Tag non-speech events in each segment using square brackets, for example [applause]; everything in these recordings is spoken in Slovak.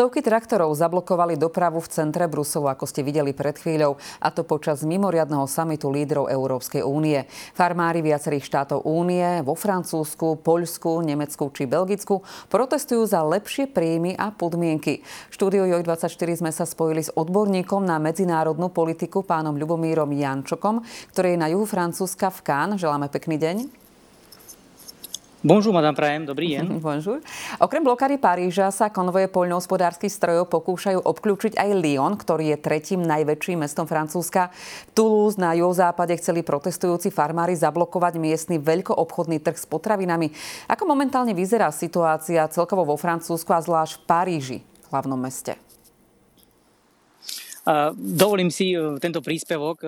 Stovky traktorov zablokovali dopravu v centre Bruselu, ako ste videli pred chvíľou, a to počas mimoriadného samitu lídrov Európskej únie. Farmári viacerých štátov únie vo Francúzsku, Poľsku, Nemecku či Belgicku protestujú za lepšie príjmy a podmienky. V štúdiu JOJ24 sme sa spojili s odborníkom na medzinárodnú politiku pánom Ľubomírom Jančokom, ktorý je na juhu Francúzska v Cannes. Želáme pekný deň. Bonjour, madame Prajem, dobrý deň. [laughs] Bonjour. Okrem blokády Paríža sa konvoje poľnohospodárskych strojov pokúšajú obklúčiť aj Lyon, ktorý je tretím najväčším mestom Francúzska. Toulouse na juhozápade chceli protestujúci farmári zablokovať miestny veľkoobchodný trh s potravinami. Ako momentálne vyzerá situácia celkovo vo Francúzsku a zvlášť v Paríži, hlavnom meste? Dovolím si e, tento príspevok e,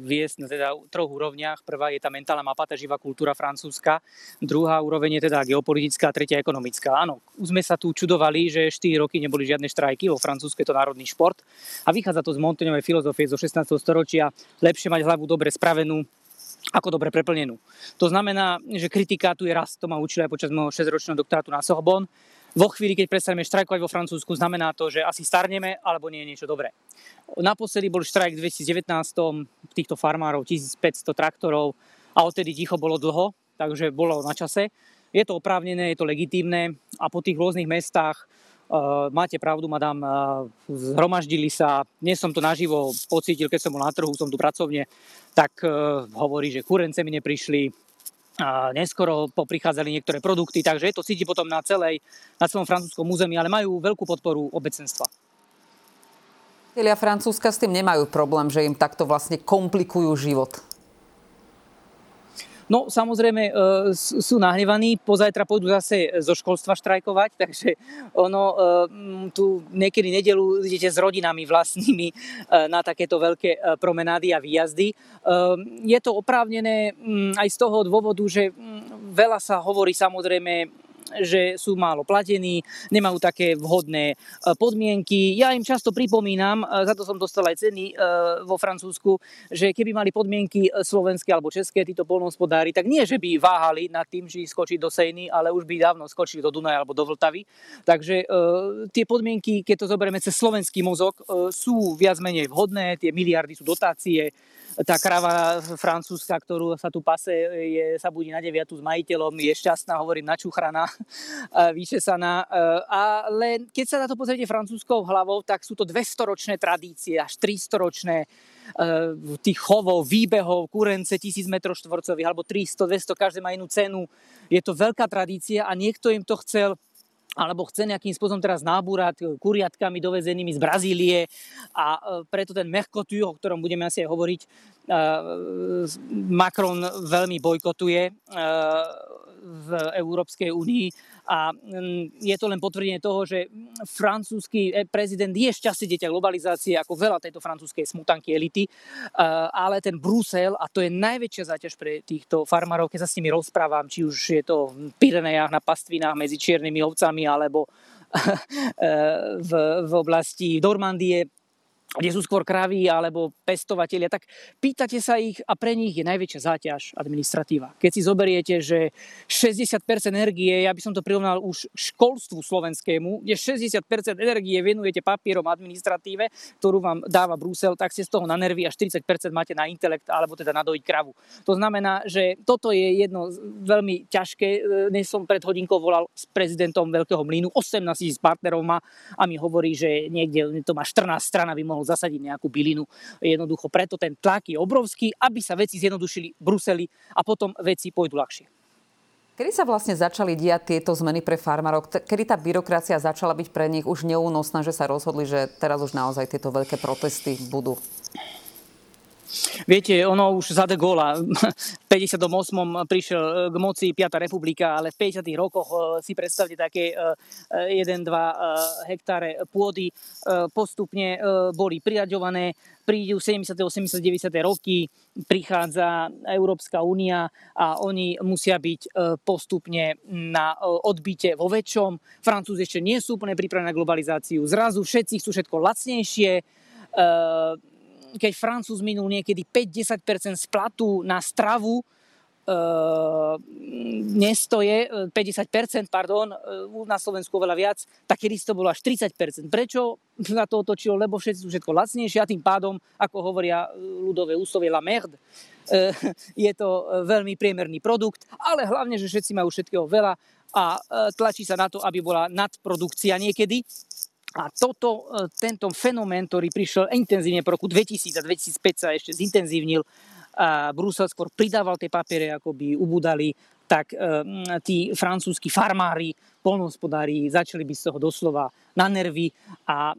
viesť na teda troch úrovniach. Prvá je tá mentálna mapa, tá živá kultúra francúzska. Druhá úroveň je teda geopolitická tretia ekonomická. Áno, už sme sa tu čudovali, že 4 roky neboli žiadne štrajky, vo Francúzsku je to národný šport. A vychádza to z Montaignovej filozofie zo 16. storočia. Lepšie mať hlavu dobre spravenú, ako dobre preplnenú. To znamená, že kritika tu je raz, to ma učili aj počas môjho 6-ročného doktorátu na Sorbonne vo chvíli, keď prestaneme štrajkovať vo Francúzsku, znamená to, že asi starneme alebo nie je niečo dobré. Naposledy bol štrajk v 2019 týchto farmárov, 1500 traktorov a odtedy ticho bolo dlho, takže bolo na čase. Je to oprávnené, je to legitímne a po tých rôznych mestách Uh, máte pravdu, madam, uh, zhromaždili sa, dnes som to naživo pocítil, keď som bol na trhu, som tu pracovne, tak uh, hovorí, že kurence mi neprišli, a neskoro poprichádzali niektoré produkty, takže je to cíti potom na, celej, na celom francúzskom území, ale majú veľkú podporu obecenstva. Francúzska s tým nemajú problém, že im takto vlastne komplikujú život. No samozrejme e, sú nahnevaní, pozajtra pôjdu zase zo školstva štrajkovať, [laughs] takže ono e, tu niekedy nedelu idete s rodinami vlastnými e, na takéto veľké promenády a výjazdy. Je to oprávnené aj z toho dôvodu, že veľa sa hovorí samozrejme že sú málo platení, nemajú také vhodné e, podmienky. Ja im často pripomínam, e, za to som dostal aj ceny e, vo Francúzsku, že keby mali podmienky slovenské alebo české títo polnohospodári, tak nie, že by váhali nad tým, že skočiť do Sejny, ale už by dávno skočili do Dunaja alebo do Vltavy. Takže tie podmienky, keď to zoberieme cez slovenský mozog, sú viac menej vhodné, tie miliardy sú dotácie, tá krava francúzska, ktorú sa tu pase, je, sa budí na deviatu s majiteľom, je šťastná, hovorím, načuchraná, vyčesaná. Ale keď sa na to pozriete francúzskou hlavou, tak sú to 200-ročné tradície, až 300-ročné e, tých chovov, výbehov, kurence, 1000 m štvorcových alebo 300, 200, každé má inú cenu. Je to veľká tradícia a niekto im to chcel alebo chce nejakým spôsobom teraz nábúrať kuriatkami dovezenými z Brazílie. A e, preto ten Mercosur, o ktorom budeme asi aj hovoriť, e, Macron veľmi bojkotuje v Európskej únii. A mm, je to len potvrdenie toho, že francúzsky prezident je šťastie dieťa globalizácie ako veľa tejto francúzskej smutanky elity, ale ten Brusel, a to je najväčšia záťaž pre týchto farmárov, keď sa s nimi rozprávam, či už je to v Pyrenejach na pastvinách medzi čiernymi ovcami alebo [laughs] v, v oblasti Normandie, kde sú skôr kravy alebo pestovatelia, tak pýtate sa ich a pre nich je najväčšia záťaž administratíva. Keď si zoberiete, že 60% energie, ja by som to prirovnal už školstvu slovenskému, kde 60% energie venujete papierom administratíve, ktorú vám dáva Brusel, tak ste z toho na nervy a 40% máte na intelekt alebo teda na dojiť kravu. To znamená, že toto je jedno veľmi ťažké. Dnes som pred hodinkou volal s prezidentom Veľkého mlynu, 18 tisíc partnerov má a mi hovorí, že niekde to má 14 strana, by mohol mohol zasadiť nejakú bylinu. Jednoducho preto ten tlak je obrovský, aby sa veci zjednodušili v Bruseli a potom veci pôjdu ľahšie. Kedy sa vlastne začali diať tieto zmeny pre farmárov? Kedy tá byrokracia začala byť pre nich už neúnosná, že sa rozhodli, že teraz už naozaj tieto veľké protesty budú? Viete, ono už za de Gaulle [laughs] v 58. prišiel eh, k moci 5. republika, ale v 50. rokoch eh, si predstavte také 1-2 eh, hektáre pôdy postupne boli priraďované, prídu 70., 80., 90. roky, prichádza Európska únia a oni musia byť postupne na odbite vo väčšom. Francúzi ešte nie sú úplne pripravení na globalizáciu. Zrazu všetci chcú všetko lacnejšie, keď Francúz minul niekedy 5-10% z platu na stravu, e, nestoje 50%, pardon, na Slovensku oveľa viac, tak kedy to bolo až 30%. Prečo sa to otočilo? Lebo všetci sú všetko lacnejšie a tým pádom, ako hovoria ľudové úslovie la merde, [laughs] je to veľmi priemerný produkt, ale hlavne, že všetci majú všetkého veľa a tlačí sa na to, aby bola nadprodukcia niekedy. A toto, tento fenomén, ktorý prišiel intenzívne po roku 2000 a 2005 sa ešte zintenzívnil, a Brusel skôr pridával tie papiere, ako by ubudali, tak tí francúzski farmári, polnohospodári začali byť z toho doslova na nervy a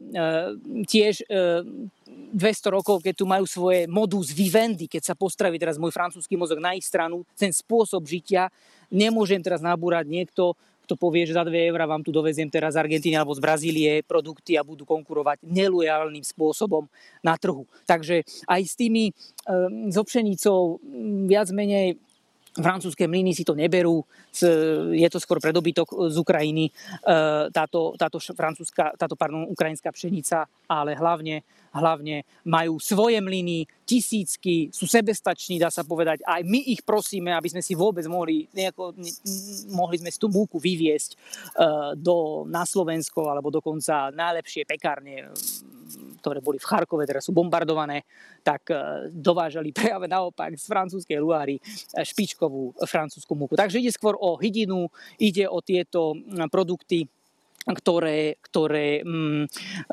tiež 200 rokov, keď tu majú svoje modus vivendi, keď sa postraví teraz môj francúzsky mozog na ich stranu, ten spôsob žitia, nemôžem teraz nabúrať niekto, kto povie, že za 2 eurá vám tu doveziem teraz z Argentíny alebo z Brazílie produkty a budú konkurovať nelojálnym spôsobom na trhu. Takže aj s tými, ehm, so pšenicou viac menej francúzske mlyny si to neberú, je to skôr predobytok z Ukrajiny, e, táto, táto, francúzska, táto pardon, ukrajinská pšenica, ale hlavne, hlavne majú svoje mlyny, tisícky, sú sebestační, dá sa povedať. Aj my ich prosíme, aby sme si vôbec mohli, nejako, mohli sme si tú múku vyviesť e, do, na Slovensko, alebo dokonca najlepšie pekárne ktoré boli v Charkove, teraz sú bombardované, tak e, dovážali [laughs] práve naopak z francúzskej Luáry e, špičkovú francúzsku múku. Takže ide skôr o hydinu, ide o tieto produkty, ktoré, ktoré mm,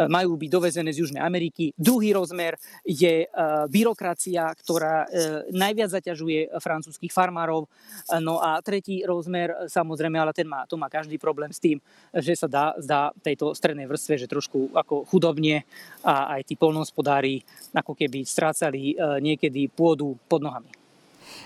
majú byť dovezené z Južnej Ameriky. Druhý rozmer je e, byrokracia, ktorá e, najviac zaťažuje francúzských farmárov. No a tretí rozmer, samozrejme, ale ten má, to má každý problém s tým, že sa dá, zdá tejto strednej vrstve, že trošku ako chudobne a aj tí polnohospodári ako keby strácali e, niekedy pôdu pod nohami.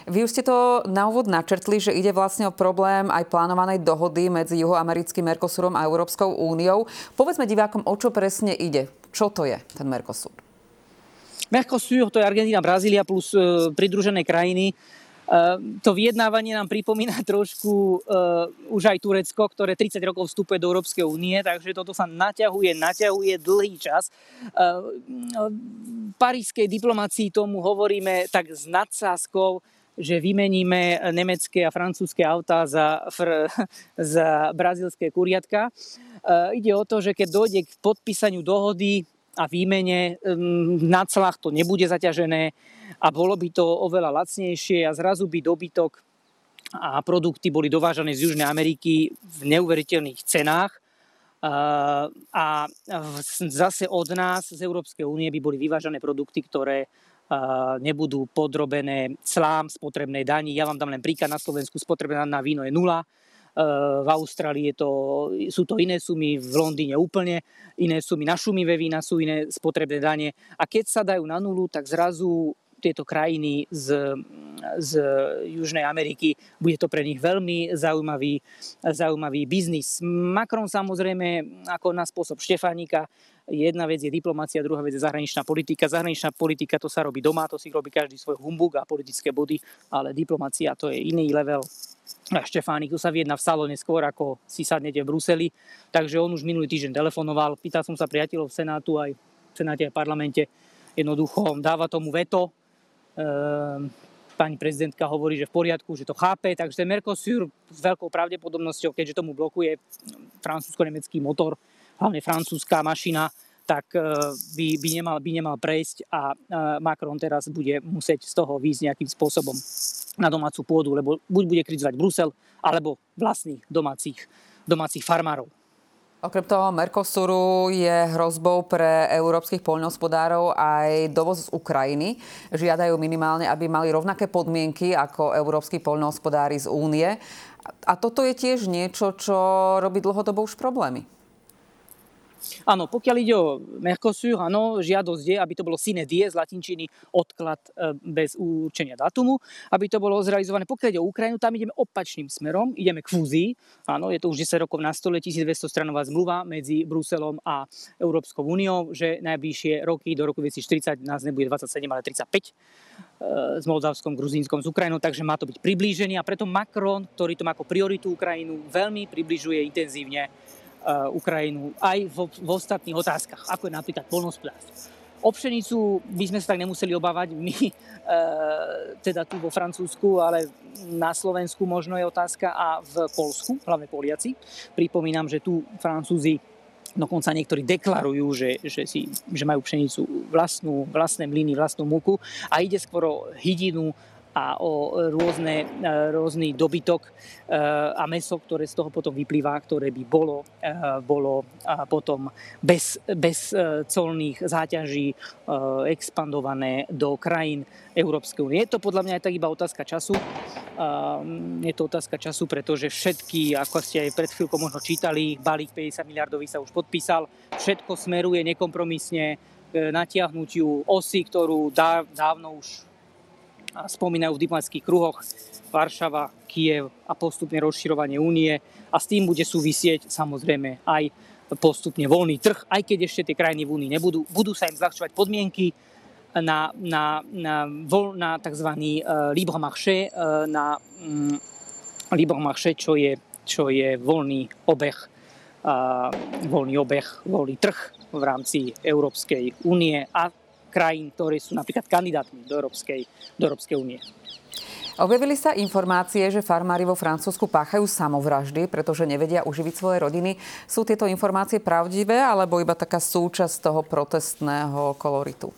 Vy už ste to na úvod načrtli, že ide vlastne o problém aj plánovanej dohody medzi juhoamerickým Mercosurom a Európskou úniou. Povedzme divákom, o čo presne ide. Čo to je ten Mercosur? Mercosur to je Argentína, Brazília plus e, pridružené krajiny. E, to vyjednávanie nám pripomína [laughs] trošku e, už aj Turecko, ktoré 30 rokov vstupuje do Európskej únie, takže toto sa naťahuje, naťahuje dlhý čas. V parískej diplomácii tomu hovoríme tak s nadsázkou, že vymeníme nemecké a francúzske autá za, fr, [laughs] za brazílske kuriatka. E, ide o to, že keď dojde k podpísaniu dohody a výmene, na celách to nebude zaťažené a bolo by to oveľa lacnejšie a zrazu by dobytok a produkty boli dovážané z Južnej Ameriky v neuveriteľných cenách. A zase od nás z Európskej únie by boli vyvážané produkty, ktoré nebudú podrobené clám spotrebnej daní. Ja vám dám len príklad, na Slovensku spotrebná na víno je nula, v Austrálii je to, sú to iné sumy, v Londýne úplne iné sumy, na šumivé vína sú iné spotrebné dane. A keď sa dajú na nulu, tak zrazu tieto krajiny z, z Južnej Ameriky. Bude to pre nich veľmi zaujímavý, zaujímavý biznis. Macron samozrejme ako na spôsob Štefánika Jedna vec je diplomácia, druhá vec je zahraničná politika. Zahraničná politika to sa robí doma, to si robí každý svoj humbug a politické body, ale diplomácia to je iný level. Štefánik, tu sa viedna v salóne skôr, ako si sadnete v Bruseli. Takže on už minulý týždeň telefonoval, pýtal som sa priateľov v Senátu aj v Senáte aj v parlamente. Jednoducho dáva tomu veto. Ehm, pani prezidentka hovorí, že v poriadku, že to chápe, takže ten Mercosur s veľkou pravdepodobnosťou, keďže tomu blokuje francúzsko-nemecký motor, hlavne francúzska mašina, tak e, by, by, nemal, by nemal prejsť a e, Macron teraz bude musieť z toho výjsť nejakým spôsobom na domácu pôdu, lebo buď bude kritizovať Brusel, alebo vlastných domácich, domácich farmárov. Okrem toho Mercosuru je hrozbou pre európskych poľnohospodárov aj dovoz z Ukrajiny. Žiadajú minimálne, aby mali rovnaké podmienky ako európsky poľnohospodári z únie. A toto je tiež niečo, čo robí dlhodobo už problémy. Áno, pokiaľ ide o Mercosur, áno, žiadosť je, aby to bolo sine die z latinčiny odklad e, bez určenia datumu, aby to bolo zrealizované. Pokiaľ ide o Ukrajinu, tam ideme opačným smerom, ideme k fúzii. Áno, je to už 10 rokov na stole, 1200 stranová zmluva medzi Bruselom a Európskou úniou, že najbližšie roky do roku 2040 nás nebude 27, ale 35 e, s Moldavskom, Gruzínskom, s Ukrajinou, takže má to byť priblížený a preto Macron, ktorý to má ako prioritu Ukrajinu, veľmi približuje intenzívne Ukrajinu aj v, v ostatných otázkach, ako je napríklad polnospodárstvo. O pšenicu by sme sa tak nemuseli obávať my, e, teda tu vo Francúzsku, ale na Slovensku možno je otázka a v Polsku, hlavne Poliaci. Pripomínam, že tu Francúzi dokonca niektorí deklarujú, že, že, si, že majú pšenicu vlastnú, vlastné mlyny, vlastnú múku a ide skôr hydinu a o rôzne, e, rôzny dobytok e, a meso, ktoré z toho potom vyplýva, ktoré by bolo, e, bolo potom bez, bez colných záťaží expandované do krajín Európskej únie. Je to podľa mňa aj tak iba otázka času. Je to otázka času, pretože všetky, ako ste aj pred chvíľkou možno čítali, balík 50 miliardový sa už podpísal, všetko smeruje nekompromisne k natiahnutiu osy, ktorú dávno už spomínajú v diplomatických kruhoch Varšava, Kiev a postupne rozširovanie únie a s tým bude súvisieť samozrejme aj postupne voľný trh, aj keď ešte tie krajiny v únii nebudú. Budú sa im zľahčovať podmienky na, na, na, voľ, na tzv. Uh, libre uh, na marché, čo je, čo je voľný obeh, uh, voľný obeh, voľný trh v rámci Európskej únie a krajín, ktoré sú napríklad kandidátmi do Európskej, do Európskej únie. Objavili sa informácie, že farmári vo Francúzsku páchajú samovraždy, pretože nevedia uživiť svoje rodiny. Sú tieto informácie pravdivé alebo iba taká súčasť toho protestného koloritu?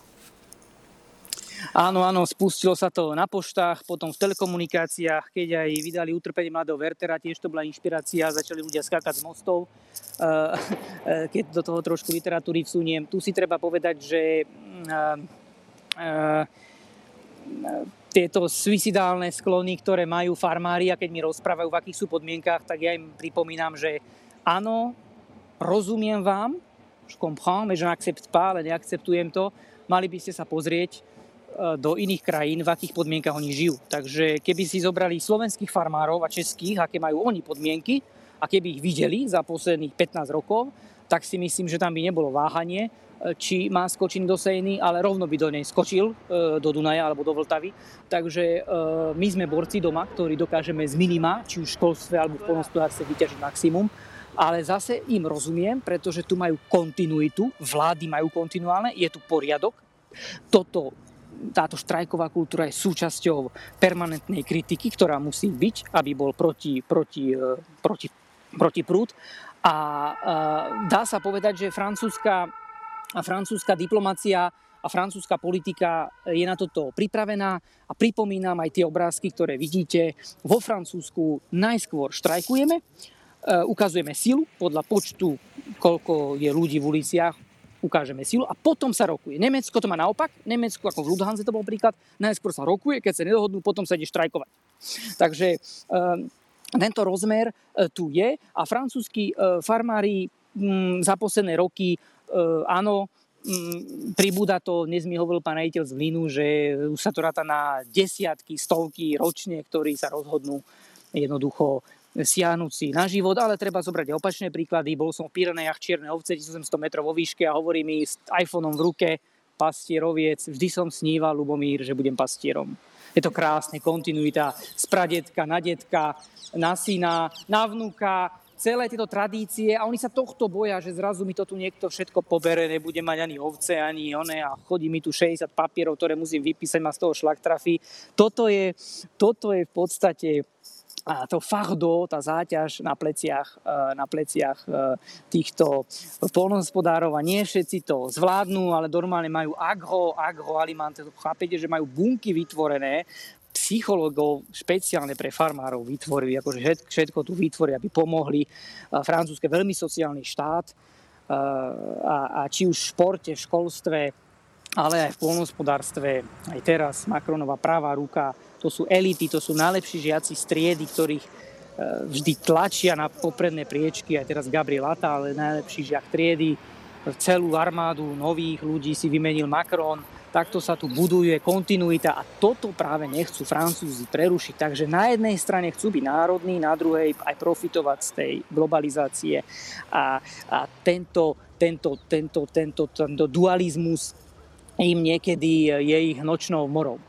Áno, áno, spustilo sa to na poštách, potom v telekomunikáciách, keď aj vydali utrpenie mladého Wertera, tiež to bola inšpirácia, začali ľudia skákať z mostov. Eh, eh, keď do toho trošku literatúry vsuniem, tu si treba povedať, že eh, tieto suicidálne sklony, ktoré majú farmári a keď mi rozprávajú, v akých sú podmienkách, tak ja im pripomínam, že áno, rozumiem vám, je comprends, mais je n'accepte pas, ale neakceptujem to, mali by ste sa pozrieť do iných krajín, v akých podmienkach oni žijú. Takže keby si zobrali slovenských farmárov a českých, aké majú oni podmienky, a keby ich videli za posledných 15 rokov, tak si myslím, že tam by nebolo váhanie, e, či má skočiť do Sejny, ale rovno by do nej skočil, e, do Dunaja alebo do Vltavy. Takže my sme borci doma, ktorí dokážeme z minima, či už v školstve alebo v polnospodárstve vyťažiť maximum. Ale zase im rozumiem, pretože tu majú kontinuitu, vlády majú kontinuálne, je tu poriadok. Toto táto štrajková kultúra je súčasťou permanentnej kritiky, ktorá musí byť, aby bol proti, proti, e, proti, proti prúd. A e, dá sa povedať, že francúzska, francúzska diplomacia a francúzska politika je na toto pripravená a pripomínam aj tie obrázky, ktoré vidíte. Vo Francúzsku najskôr štrajkujeme, e, ukazujeme silu podľa počtu, koľko je ľudí v uliciach, ukážeme silu a potom sa rokuje. Nemecko to má naopak, Nemecko ako v Ludhanze to bol príklad, najskôr sa rokuje, keď sa nedohodnú, potom sa ide štrajkovať. Takže um, tento rozmer uh, tu je a francúzskí uh, farmári um, za posledné roky, uh, áno, um, pribúda to, dnes mi hovoril pán rejiteľ z Mlinu, že už sa to ráta na desiatky, stovky ročne, ktorí sa rozhodnú jednoducho siahnúci na život, ale treba zobrať opačné príklady. Bol som v Pirenejach Čierne ovce 1800 metrov vo výške a hovorí mi s iPhoneom v ruke pastieroviec, vždy som sníval, Lubomír, že budem pastierom. Je to krásne, kontinuita z pradetka na detka, na syna, na vnúka, celé tieto tradície a oni sa tohto boja, že zrazu mi to tu niekto všetko pobere, nebude mať ani ovce, ani one a chodí mi tu 60 papierov, ktoré musím vypísať, ma z toho šlak trafí. Toto je, toto je v podstate a to fardo, tá záťaž na pleciach, e, na pleciach e, týchto polnohospodárov a nie všetci to zvládnu, ale normálne majú agro, agroalimente, chápete, že majú bunky vytvorené, psychologov špeciálne pre farmárov vytvorili, akože všetko tu vytvorili, aby pomohli. Francúzske veľmi sociálny štát e, a, a či už v športe, v školstve, ale aj v polnohospodárstve, aj teraz Macronová pravá ruka to sú elity, to sú najlepší žiaci striedy, ktorých e, vždy tlačia na popredné priečky, aj teraz Gabriel Lata, ale najlepší žiak triedy, celú armádu nových ľudí si vymenil Macron, takto sa tu buduje kontinuita a toto práve nechcú Francúzi prerušiť. Takže na jednej strane chcú byť národní, na druhej aj profitovať z tej globalizácie. A, a tento, tento, tento, tento, tento dualizmus im niekedy je ich nočnou morou.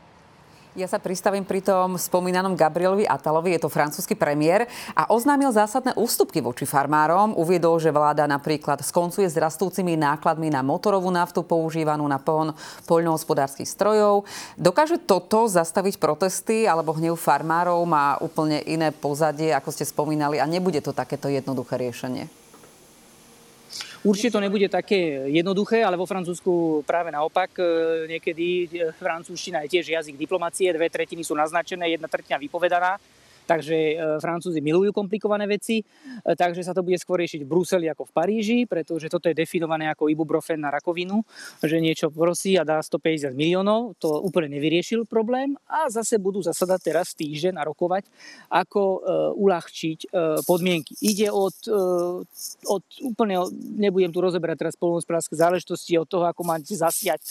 Ja sa pristavím pri tom spomínanom Gabrielovi Atalovi, je to francúzsky premiér a oznámil zásadné ústupky voči farmárom. Uviedol, že vláda napríklad skoncuje s rastúcimi nákladmi na motorovú naftu používanú na pohon poľnohospodárskych strojov. Dokáže toto zastaviť protesty alebo hnev farmárov? Má úplne iné pozadie, ako ste spomínali a nebude to takéto jednoduché riešenie? Určite to nebude také jednoduché, ale vo Francúzsku práve naopak. E, niekedy e, francúzština je tiež jazyk diplomacie, dve tretiny sú naznačené, jedna tretina vypovedaná takže e, Francúzi milujú komplikované veci, e, takže sa to bude skôr riešiť v Bruseli ako v Paríži, pretože toto je definované ako ibuprofen na rakovinu, že niečo prosí a dá 150 miliónov, to úplne nevyriešil problém a zase budú zasadať teraz týždeň a rokovať, ako e, uľahčiť podmienky. Ide od, od úplne, nebudem tu rozeberať teraz polnohospodárske záležitosti, od toho, ako máte zasiať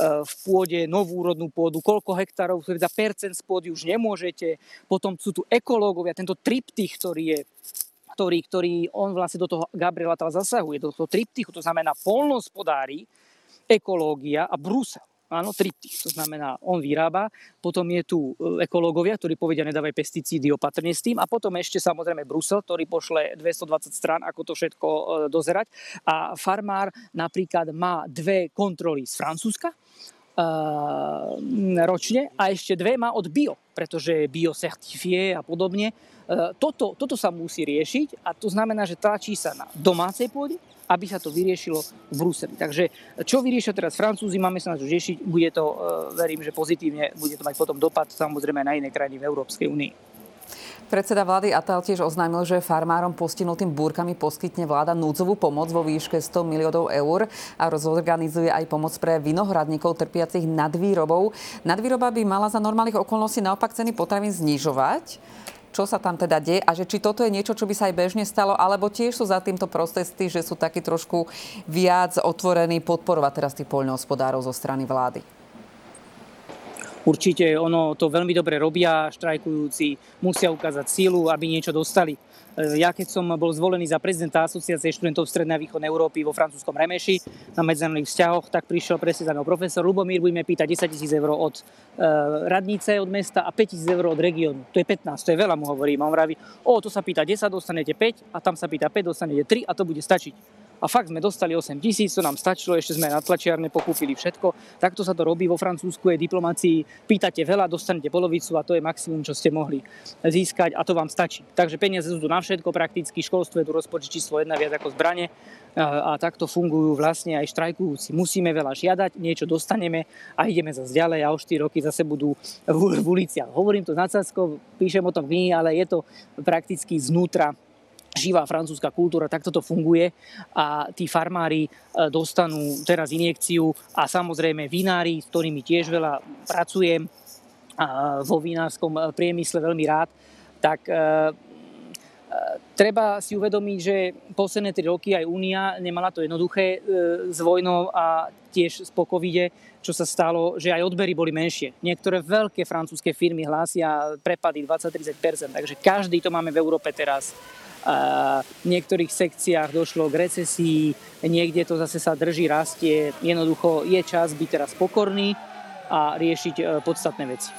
v pôde novú úrodnú pôdu, koľko hektárov, za percent z pôdy už nemôžete, potom sú tu ekológovia, tento triptych, ktorý je ktorý, ktorý on vlastne do toho Gabriela zasahuje, do toho triptychu, to znamená polnospodári, ekológia a Brusel. Áno, triptych, to znamená, on vyrába, potom je tu e, ekológovia, ktorí povedia, nedávaj pesticídy, opatrne s tým a potom ešte samozrejme Brusel, ktorý pošle 220 strán, ako to všetko e, dozerať a farmár napríklad má dve kontroly z Francúzska, ročne a ešte dve má od bio, pretože bio certifie a podobne. Toto, toto sa musí riešiť a to znamená, že tlačí sa na domácej pôde, aby sa to vyriešilo v Bruseli. Takže čo vyriešia teraz Francúzi, máme sa na to riešiť, bude to, verím, že pozitívne, bude to mať potom dopad samozrejme na iné krajiny v Európskej únii. Predseda vlády Atal tiež oznámil, že farmárom postihnutým búrkami poskytne vláda núdzovú pomoc vo výške 100 miliónov eur a rozorganizuje aj pomoc pre vinohradníkov trpiacich nadvýrobou. Nadvýroba by mala za normálnych okolností naopak ceny potravín znižovať čo sa tam teda deje a že či toto je niečo, čo by sa aj bežne stalo, alebo tiež sú za týmto protesty, že sú takí trošku viac otvorení podporovať teraz tých poľnohospodárov zo strany vlády. Určite ono to veľmi dobre robia, štrajkujúci musia ukázať sílu, aby niečo dostali. E, ja keď som bol zvolený za prezidenta Asociácie študentov Strednej a východnej Európy vo francúzskom Remeši na medzinárodných vzťahoch, tak prišiel presne za profesor Lubomír, budeme pýtať 10 tisíc eur od e, radnice, od mesta a 5 tisíc eur od regiónu. To je 15, to je veľa, mu hovorím. A on vraví, o, to sa pýta 10, dostanete 5 a tam sa pýta 5, dostanete 3 a to bude stačiť a fakt sme dostali 8 tisíc, to nám stačilo, ešte sme na tlačiarne pokúpili všetko. Takto sa to robí vo Francúzsku, je diplomácii, pýtate veľa, dostanete polovicu a to je maximum, čo ste mohli získať a to vám stačí. Takže peniaze sú tu na všetko prakticky, školstvo je tu rozpočet číslo 1 viac ako zbranie a takto fungujú vlastne aj štrajkujúci. Musíme veľa žiadať, niečo dostaneme a ideme zase ďalej a o 4 roky zase budú v, uliciach. Hovorím to na píšem o tom knihy, ale je to prakticky znútra živá francúzska kultúra, takto to funguje a tí farmári e, dostanú teraz injekciu a samozrejme vinári, s ktorými tiež veľa pracujem vo vinárskom e, priemysle veľmi rád, tak e, treba si uvedomiť, že posledné tri roky aj Únia nemala to jednoduché s vojnou a tiež po covide, čo sa stalo, že aj odbery boli menšie. Niektoré veľké francúzske firmy hlásia prepady 20-30%, takže každý to máme v Európe teraz v niektorých sekciách došlo k recesii, niekde to zase sa drží, rastie. Jednoducho je čas byť teraz pokorný a riešiť e, podstatné veci.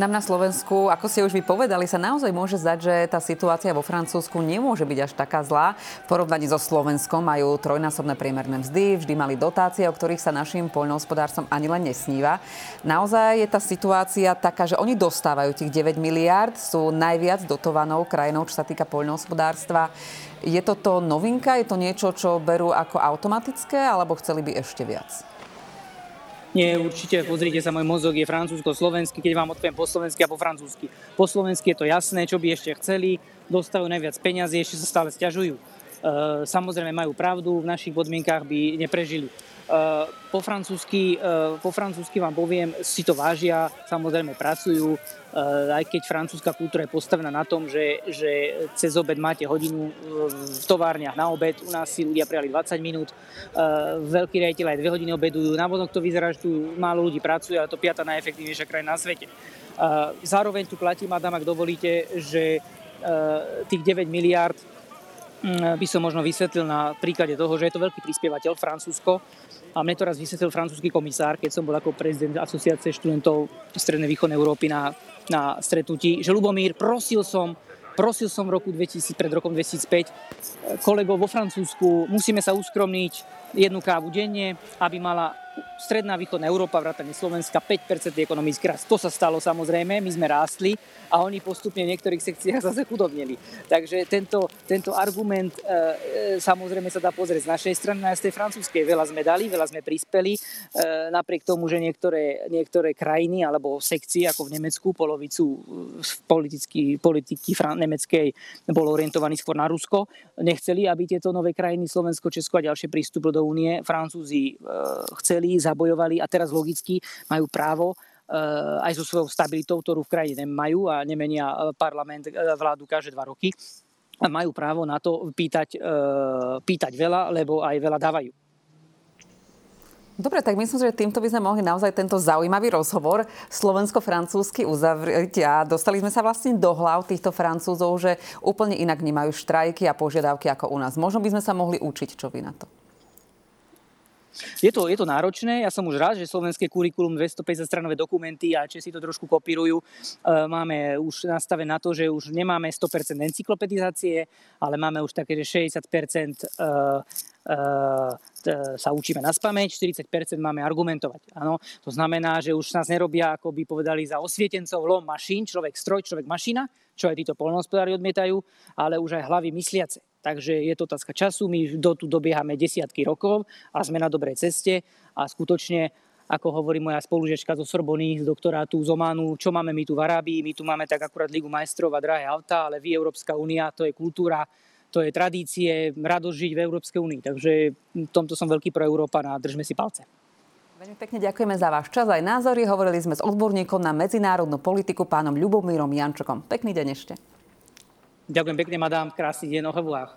Nám na Slovensku, ako ste už vypovedali, sa naozaj môže zdať, že tá situácia vo Francúzsku nemôže byť až taká zlá. V porovnaní so Slovenskom majú trojnásobné priemerné mzdy, vždy mali dotácie, o ktorých sa našim poľnohospodárcom ani len nesníva. Naozaj je tá situácia taká, že oni dostávajú tých 9 miliard, sú najviac dotovanou krajinou, čo sa týka poľnohospodárstva. Je toto novinka? Je to niečo, čo berú ako automatické, alebo chceli by ešte viac? Nie, určite, pozrite sa, môj mozog je francúzsko-slovenský, keď vám odpoviem po slovensky a po francúzsky. Po slovensky je to jasné, čo by ešte chceli, dostávajú najviac peňazí, ešte sa stále stiažujú. E, samozrejme majú pravdu, v našich podmienkách by neprežili. Eh, po francúzsky, eh, po francúzsky vám poviem, si to vážia, samozrejme pracujú, eh, aj keď francúzska kultúra je postavená na tom, že, že cez obed máte hodinu v továrniach na obed, u nás si ľudia prijali 20 minút, veľkí riaditeľ aj 2 hodiny obedujú, na to vyzerá, že tu málo ľudí pracuje, ale to piata najefektívnejšia krajina na svete. Zároveň tu platí, madam, ak dovolíte, že tých 9 miliard by som možno vysvetlil na príklade toho, že je to veľký prispievateľ Francúzsko. A mne to raz vysvetlil francúzsky komisár, keď som bol ako prezident asociácie študentov Strednej východnej Európy na, na stretnutí, že Lubomír, prosil som, prosil som v roku 2000, pred rokom 2005 kolegov vo Francúzsku, musíme sa uskromniť jednu kávu denne, aby mala stredná východná Európa, vrátane Slovenska, 5% ekonomický rast. To sa stalo samozrejme, my sme rástli a oni postupne v niektorých sekciách [laughs] zase chudobnili. Takže tento, tento argument e, e, samozrejme sa dá pozrieť z našej strany, aj z tej francúzskej. Veľa sme dali, veľa sme prispeli, e, napriek tomu, že niektoré, niektoré krajiny alebo sekcie, ako v Nemecku, polovicu e, politiky, politiky nemeckej bolo orientovaný skôr na Rusko, nechceli, aby tieto nové krajiny, Slovensko, Česko a ďalšie prístupili do únie. Francúzi e, chceli, zabojovali a teraz logicky majú právo eh, aj so svojou stabilitou, ktorú v krajine nemajú a nemenia eh, parlament eh, vládu každé dva roky, majú právo na to pýtať, pýtať veľa, lebo aj veľa dávajú. Dobre, tak myslím, že týmto by sme mohli naozaj tento zaujímavý rozhovor slovensko-francúzsky uzavrieť a dostali sme sa vlastne do hlav týchto francúzov, že úplne inak nemajú štrajky a požiadavky ako u nás. Možno by sme sa mohli učiť, čo vy na to. Je to, je to náročné, ja som už rád, že slovenské kurikulum 250 stranové dokumenty a či si to trošku kopírujú. E, máme už nastavené na to, že už nemáme 100% encyklopedizácie, ale máme už také, že 60% e, e, sa učíme na spameť, 40% máme argumentovať. Ano, to znamená, že už nás nerobia, ako by povedali, za osvietencov lom mašín, človek stroj, človek mašina, čo aj títo polnohospodári odmietajú, ale už aj hlavy mysliace. Takže je to otázka času, my do tu dobiehame desiatky rokov a sme na dobrej ceste a skutočne ako hovorí moja spolužiečka zo Sorbony, z doktorátu z Ománu, čo máme my tu v Arábii, my tu máme tak akurát Ligu majstrov a drahé auta, ale vy Európska únia, to je kultúra, to je tradície, radosť žiť v Európskej únii. Takže v tomto som veľký pro Európa a držme si palce. Veľmi pekne ďakujeme za váš čas aj názory. Hovorili sme s odborníkom na medzinárodnú politiku pánom Ľubomírom Jančokom. Pekný deň ešte. Ďakujem pekne, madám. Krásny deň, au revoir.